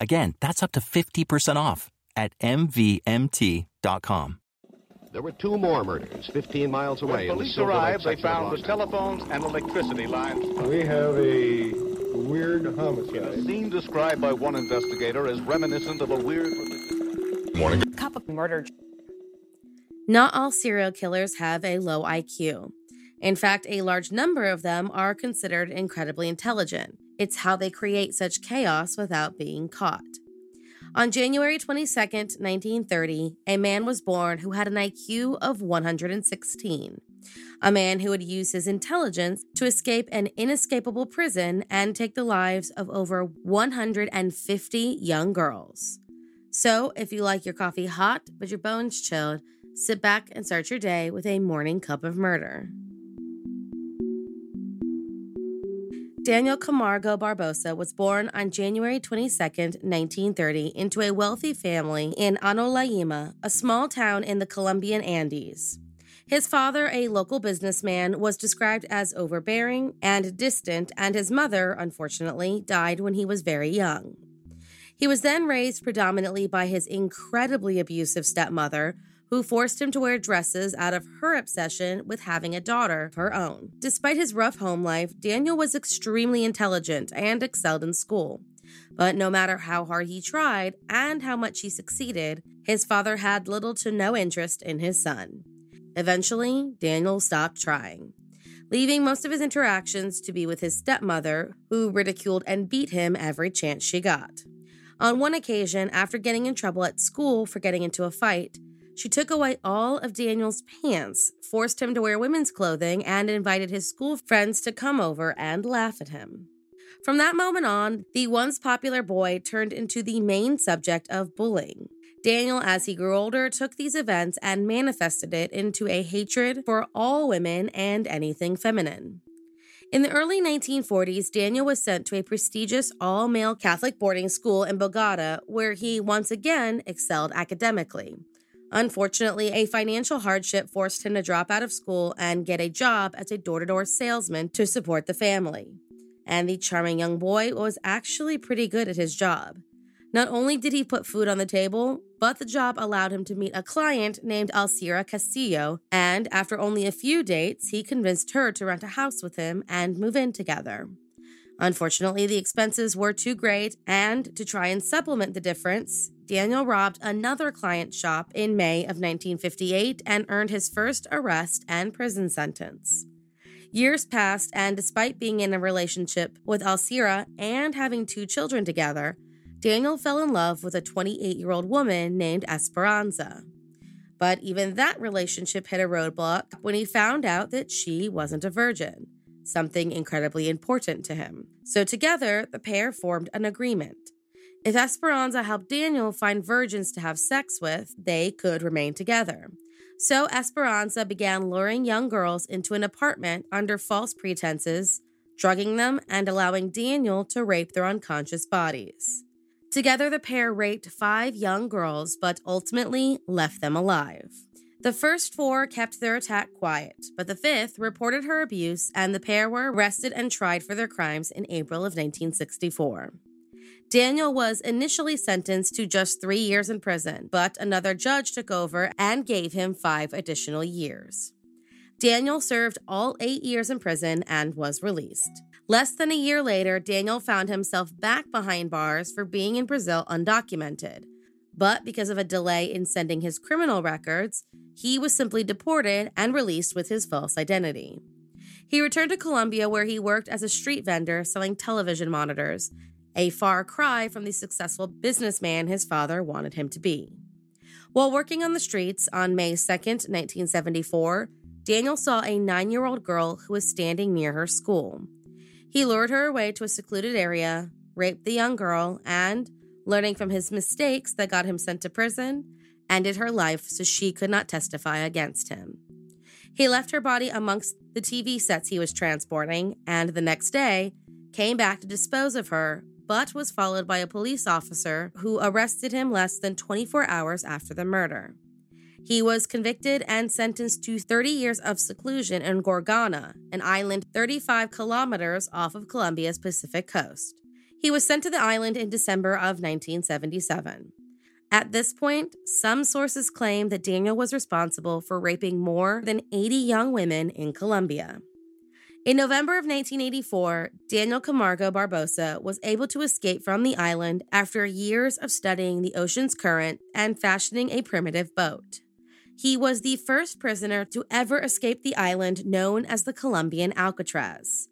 Again, that's up to 50% off at MVMT.com. There were two more murders 15 miles away. When police arrived, they found the telephones and electricity lines. We have a weird homicide. A scene described by one investigator as reminiscent of a weird. Morning. Cup of murder. Not all serial killers have a low IQ. In fact, a large number of them are considered incredibly intelligent. It's how they create such chaos without being caught. On January 22, 1930, a man was born who had an IQ of 116. A man who would use his intelligence to escape an inescapable prison and take the lives of over 150 young girls. So, if you like your coffee hot but your bones chilled, sit back and start your day with a morning cup of murder. Daniel Camargo Barbosa was born on January 22, 1930, into a wealthy family in Anolaima, a small town in the Colombian Andes. His father, a local businessman, was described as overbearing and distant, and his mother, unfortunately, died when he was very young. He was then raised predominantly by his incredibly abusive stepmother, who forced him to wear dresses out of her obsession with having a daughter of her own. Despite his rough home life, Daniel was extremely intelligent and excelled in school. But no matter how hard he tried and how much he succeeded, his father had little to no interest in his son. Eventually, Daniel stopped trying, leaving most of his interactions to be with his stepmother, who ridiculed and beat him every chance she got. On one occasion, after getting in trouble at school for getting into a fight, she took away all of Daniel's pants, forced him to wear women's clothing, and invited his school friends to come over and laugh at him. From that moment on, the once popular boy turned into the main subject of bullying. Daniel, as he grew older, took these events and manifested it into a hatred for all women and anything feminine. In the early 1940s, Daniel was sent to a prestigious all male Catholic boarding school in Bogota, where he once again excelled academically. Unfortunately, a financial hardship forced him to drop out of school and get a job as a door to door salesman to support the family. And the charming young boy was actually pretty good at his job. Not only did he put food on the table, but the job allowed him to meet a client named Alcira Castillo, and after only a few dates, he convinced her to rent a house with him and move in together. Unfortunately, the expenses were too great, and to try and supplement the difference, Daniel robbed another client shop in May of 1958 and earned his first arrest and prison sentence. Years passed, and despite being in a relationship with Alcira and having two children together, Daniel fell in love with a 28 year old woman named Esperanza. But even that relationship hit a roadblock when he found out that she wasn't a virgin, something incredibly important to him. So together, the pair formed an agreement. If Esperanza helped Daniel find virgins to have sex with, they could remain together. So Esperanza began luring young girls into an apartment under false pretenses, drugging them, and allowing Daniel to rape their unconscious bodies. Together, the pair raped five young girls, but ultimately left them alive. The first four kept their attack quiet, but the fifth reported her abuse, and the pair were arrested and tried for their crimes in April of 1964. Daniel was initially sentenced to just three years in prison, but another judge took over and gave him five additional years. Daniel served all eight years in prison and was released. Less than a year later, Daniel found himself back behind bars for being in Brazil undocumented. But because of a delay in sending his criminal records, he was simply deported and released with his false identity. He returned to Colombia where he worked as a street vendor selling television monitors, a far cry from the successful businessman his father wanted him to be. While working on the streets on May 2, 1974, Daniel saw a nine year old girl who was standing near her school. He lured her away to a secluded area, raped the young girl, and, learning from his mistakes that got him sent to prison, ended her life so she could not testify against him. He left her body amongst the TV sets he was transporting, and the next day came back to dispose of her, but was followed by a police officer who arrested him less than 24 hours after the murder. He was convicted and sentenced to 30 years of seclusion in Gorgona, an island 35 kilometers off of Colombia's Pacific coast. He was sent to the island in December of 1977. At this point, some sources claim that Daniel was responsible for raping more than 80 young women in Colombia. In November of 1984, Daniel Camargo Barbosa was able to escape from the island after years of studying the ocean's current and fashioning a primitive boat. He was the first prisoner to ever escape the island known as the Colombian Alcatraz.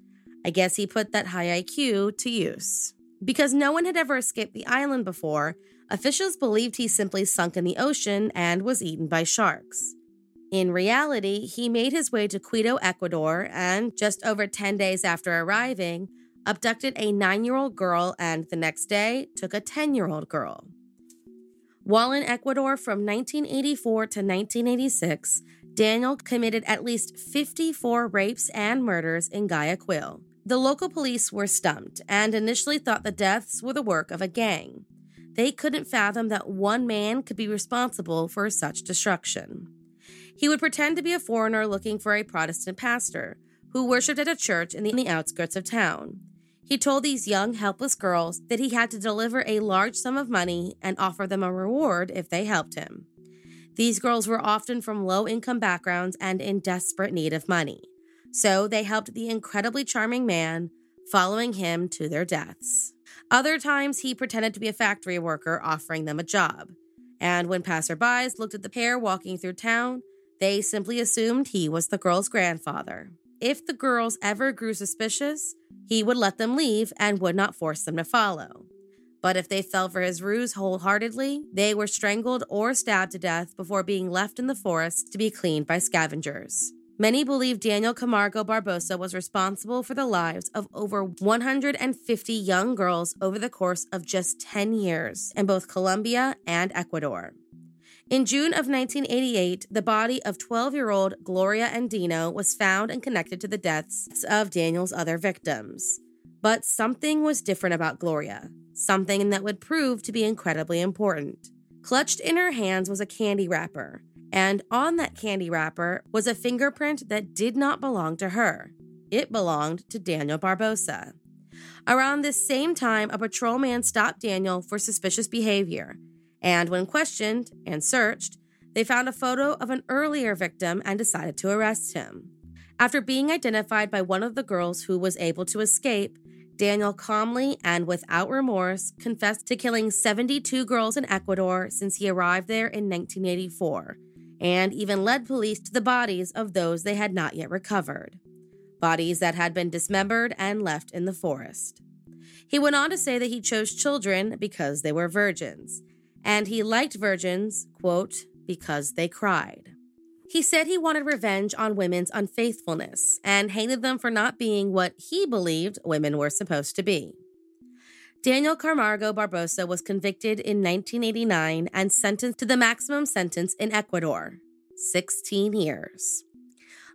I guess he put that high IQ to use. Because no one had ever escaped the island before, officials believed he simply sunk in the ocean and was eaten by sharks. In reality, he made his way to Quito, Ecuador, and just over 10 days after arriving, abducted a nine year old girl and the next day took a 10 year old girl. While in Ecuador from 1984 to 1986, Daniel committed at least 54 rapes and murders in Guayaquil. The local police were stumped and initially thought the deaths were the work of a gang. They couldn't fathom that one man could be responsible for such destruction. He would pretend to be a foreigner looking for a Protestant pastor who worshiped at a church in the outskirts of town. He told these young, helpless girls that he had to deliver a large sum of money and offer them a reward if they helped him. These girls were often from low income backgrounds and in desperate need of money. So they helped the incredibly charming man, following him to their deaths. Other times, he pretended to be a factory worker, offering them a job. And when passerbys looked at the pair walking through town, they simply assumed he was the girl's grandfather. If the girls ever grew suspicious, he would let them leave and would not force them to follow. But if they fell for his ruse wholeheartedly, they were strangled or stabbed to death before being left in the forest to be cleaned by scavengers. Many believe Daniel Camargo Barbosa was responsible for the lives of over 150 young girls over the course of just 10 years in both Colombia and Ecuador. In June of 1988, the body of 12 year old Gloria Andino was found and connected to the deaths of Daniel's other victims. But something was different about Gloria, something that would prove to be incredibly important. Clutched in her hands was a candy wrapper and on that candy wrapper was a fingerprint that did not belong to her. It belonged to Daniel Barbosa. Around this same time, a patrolman stopped Daniel for suspicious behavior, and when questioned and searched, they found a photo of an earlier victim and decided to arrest him. After being identified by one of the girls who was able to escape, Daniel calmly and without remorse confessed to killing 72 girls in Ecuador since he arrived there in 1984 and even led police to the bodies of those they had not yet recovered, bodies that had been dismembered and left in the forest. He went on to say that he chose children because they were virgins, and he liked virgins, quote, because they cried. He said he wanted revenge on women's unfaithfulness and hated them for not being what he believed women were supposed to be. Daniel Camargo Barbosa was convicted in 1989 and sentenced to the maximum sentence in Ecuador 16 years.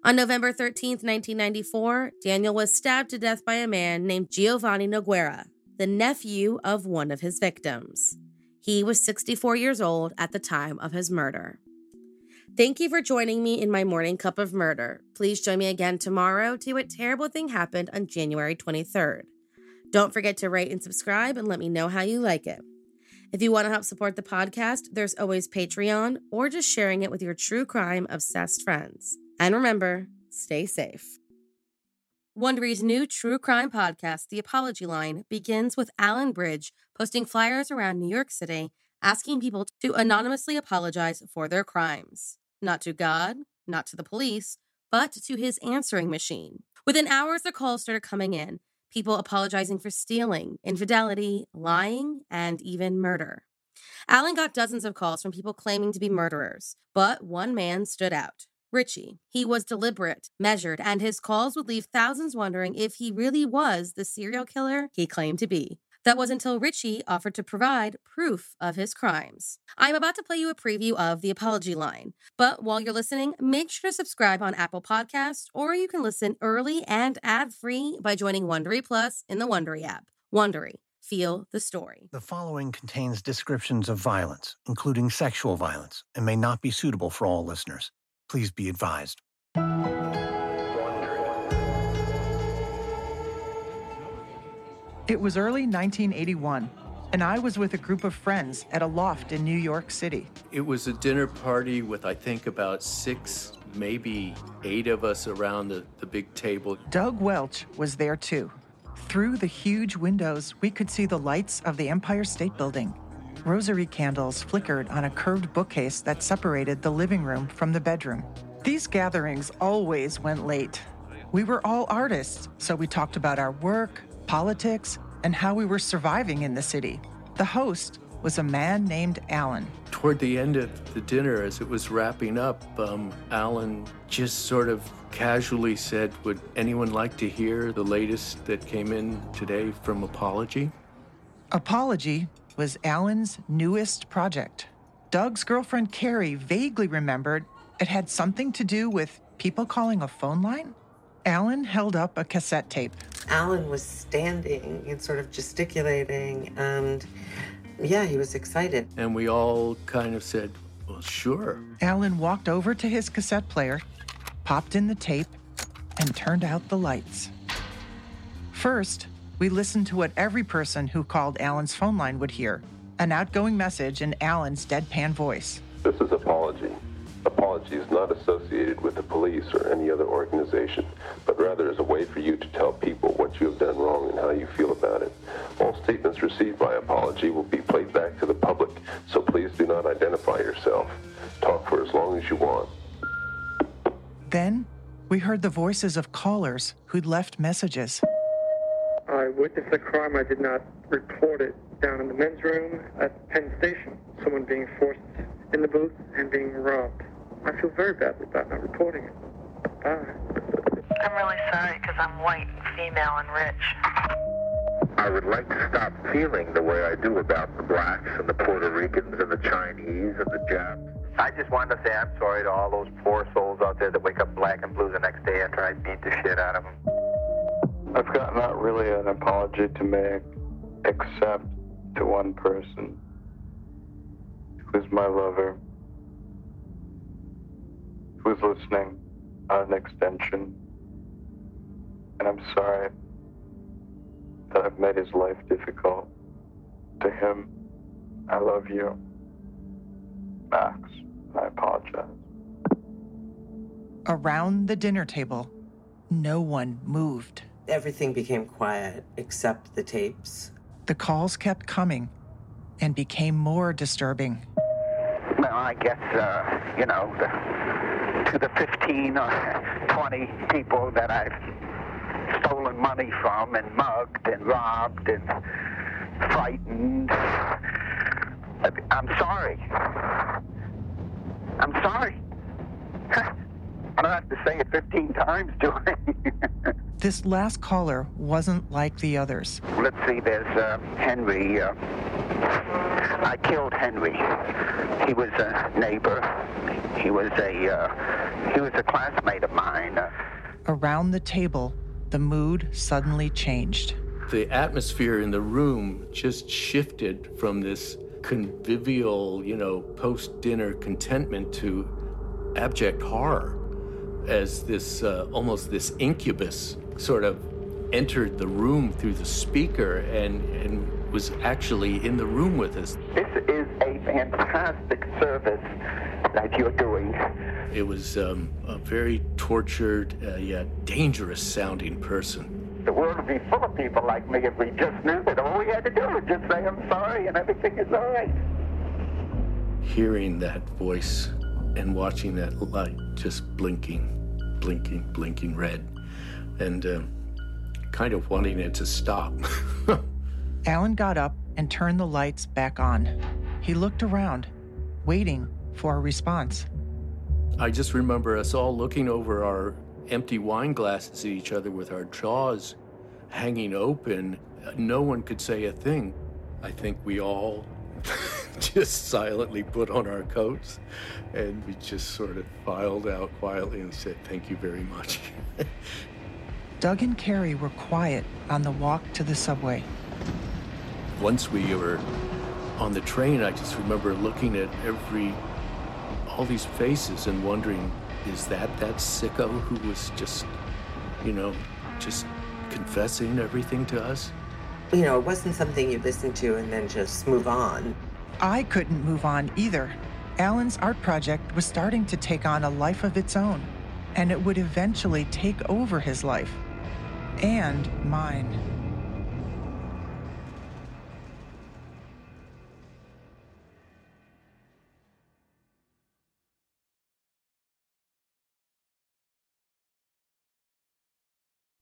On November 13, 1994, Daniel was stabbed to death by a man named Giovanni Noguera, the nephew of one of his victims. He was 64 years old at the time of his murder. Thank you for joining me in my morning cup of murder. Please join me again tomorrow to what terrible thing happened on January 23rd. Don't forget to rate and subscribe and let me know how you like it. If you want to help support the podcast, there's always Patreon or just sharing it with your true crime obsessed friends. And remember, stay safe. Wondery's new true crime podcast, The Apology Line, begins with Alan Bridge posting flyers around New York City asking people to anonymously apologize for their crimes. Not to God, not to the police, but to his answering machine. Within hours, the calls started coming in people apologizing for stealing, infidelity, lying, and even murder. Alan got dozens of calls from people claiming to be murderers, but one man stood out. Richie. He was deliberate, measured, and his calls would leave thousands wondering if he really was the serial killer he claimed to be. That was until Richie offered to provide proof of his crimes. I'm about to play you a preview of The Apology Line, but while you're listening, make sure to subscribe on Apple Podcasts, or you can listen early and ad-free by joining Wondery Plus in the Wondery app. Wondery. Feel the story. The following contains descriptions of violence, including sexual violence, and may not be suitable for all listeners. Please be advised. It was early 1981, and I was with a group of friends at a loft in New York City. It was a dinner party with, I think, about six, maybe eight of us around the, the big table. Doug Welch was there too. Through the huge windows, we could see the lights of the Empire State Building. Rosary candles flickered on a curved bookcase that separated the living room from the bedroom. These gatherings always went late. We were all artists, so we talked about our work, politics, and how we were surviving in the city. The host was a man named Alan. Toward the end of the dinner, as it was wrapping up, um, Alan just sort of casually said, Would anyone like to hear the latest that came in today from Apology? Apology was Alan's newest project. Doug's girlfriend Carrie vaguely remembered it had something to do with people calling a phone line. Alan held up a cassette tape. Alan was standing and sort of gesticulating, and yeah, he was excited. And we all kind of said, Well, sure. Alan walked over to his cassette player, popped in the tape, and turned out the lights. First, we listened to what every person who called Alan's phone line would hear an outgoing message in Alan's deadpan voice. This is Apology. Apology is not associated with the police or any other organization, but rather is a way for you to tell people what you have done wrong and how you feel about it. All statements received by Apology will be played back to the public, so please do not identify yourself. Talk for as long as you want. Then we heard the voices of callers who'd left messages. I witnessed a crime. I did not report it down in the men's room at Penn Station. Someone being forced in the booth and being robbed. I feel very badly about not reporting it. Bye. I'm really sorry because I'm white and female and rich. I would like to stop feeling the way I do about the blacks and the Puerto Ricans and the Chinese and the Japs. I just wanted to say I'm sorry to all those poor souls out there that wake up black and blue the next day after I beat the shit out of them. I've got not really an apology to make, except to one person, who's my lover, who's listening on an extension. And I'm sorry that I've made his life difficult. To him, I love you, Max. I apologize. Around the dinner table, no one moved. Everything became quiet except the tapes. The calls kept coming and became more disturbing. Well, I guess, uh, you know, the, to the 15 or 20 people that I've stolen money from and mugged and robbed and frightened, I'm sorry. I'm sorry. I don't have to say it 15 times, do I? this last caller wasn't like the others. Let's see, there's uh, Henry. Uh, I killed Henry. He was a neighbor. He was a uh, he was a classmate of mine. Around the table, the mood suddenly changed. The atmosphere in the room just shifted from this convivial, you know, post dinner contentment to abject horror as this uh, almost this incubus sort of entered the room through the speaker and, and was actually in the room with us. This is a fantastic service that you're doing. It was um, a very tortured, uh, yet dangerous sounding person. The world would be full of people like me if we just knew that all we had to do was just say, I'm sorry, and everything is all right. Hearing that voice and watching that light just blinking, blinking, blinking red, and uh, kind of wanting it to stop. Alan got up and turned the lights back on. He looked around, waiting for a response. I just remember us all looking over our empty wine glasses at each other with our jaws hanging open. No one could say a thing. I think we all just silently put on our coats and we just sort of filed out quietly and said, Thank you very much. Doug and Carrie were quiet on the walk to the subway. Once we were on the train, I just remember looking at every, all these faces and wondering, is that that sicko who was just, you know, just confessing everything to us? You know, it wasn't something you listen to and then just move on. I couldn't move on either. Alan's art project was starting to take on a life of its own, and it would eventually take over his life and mine.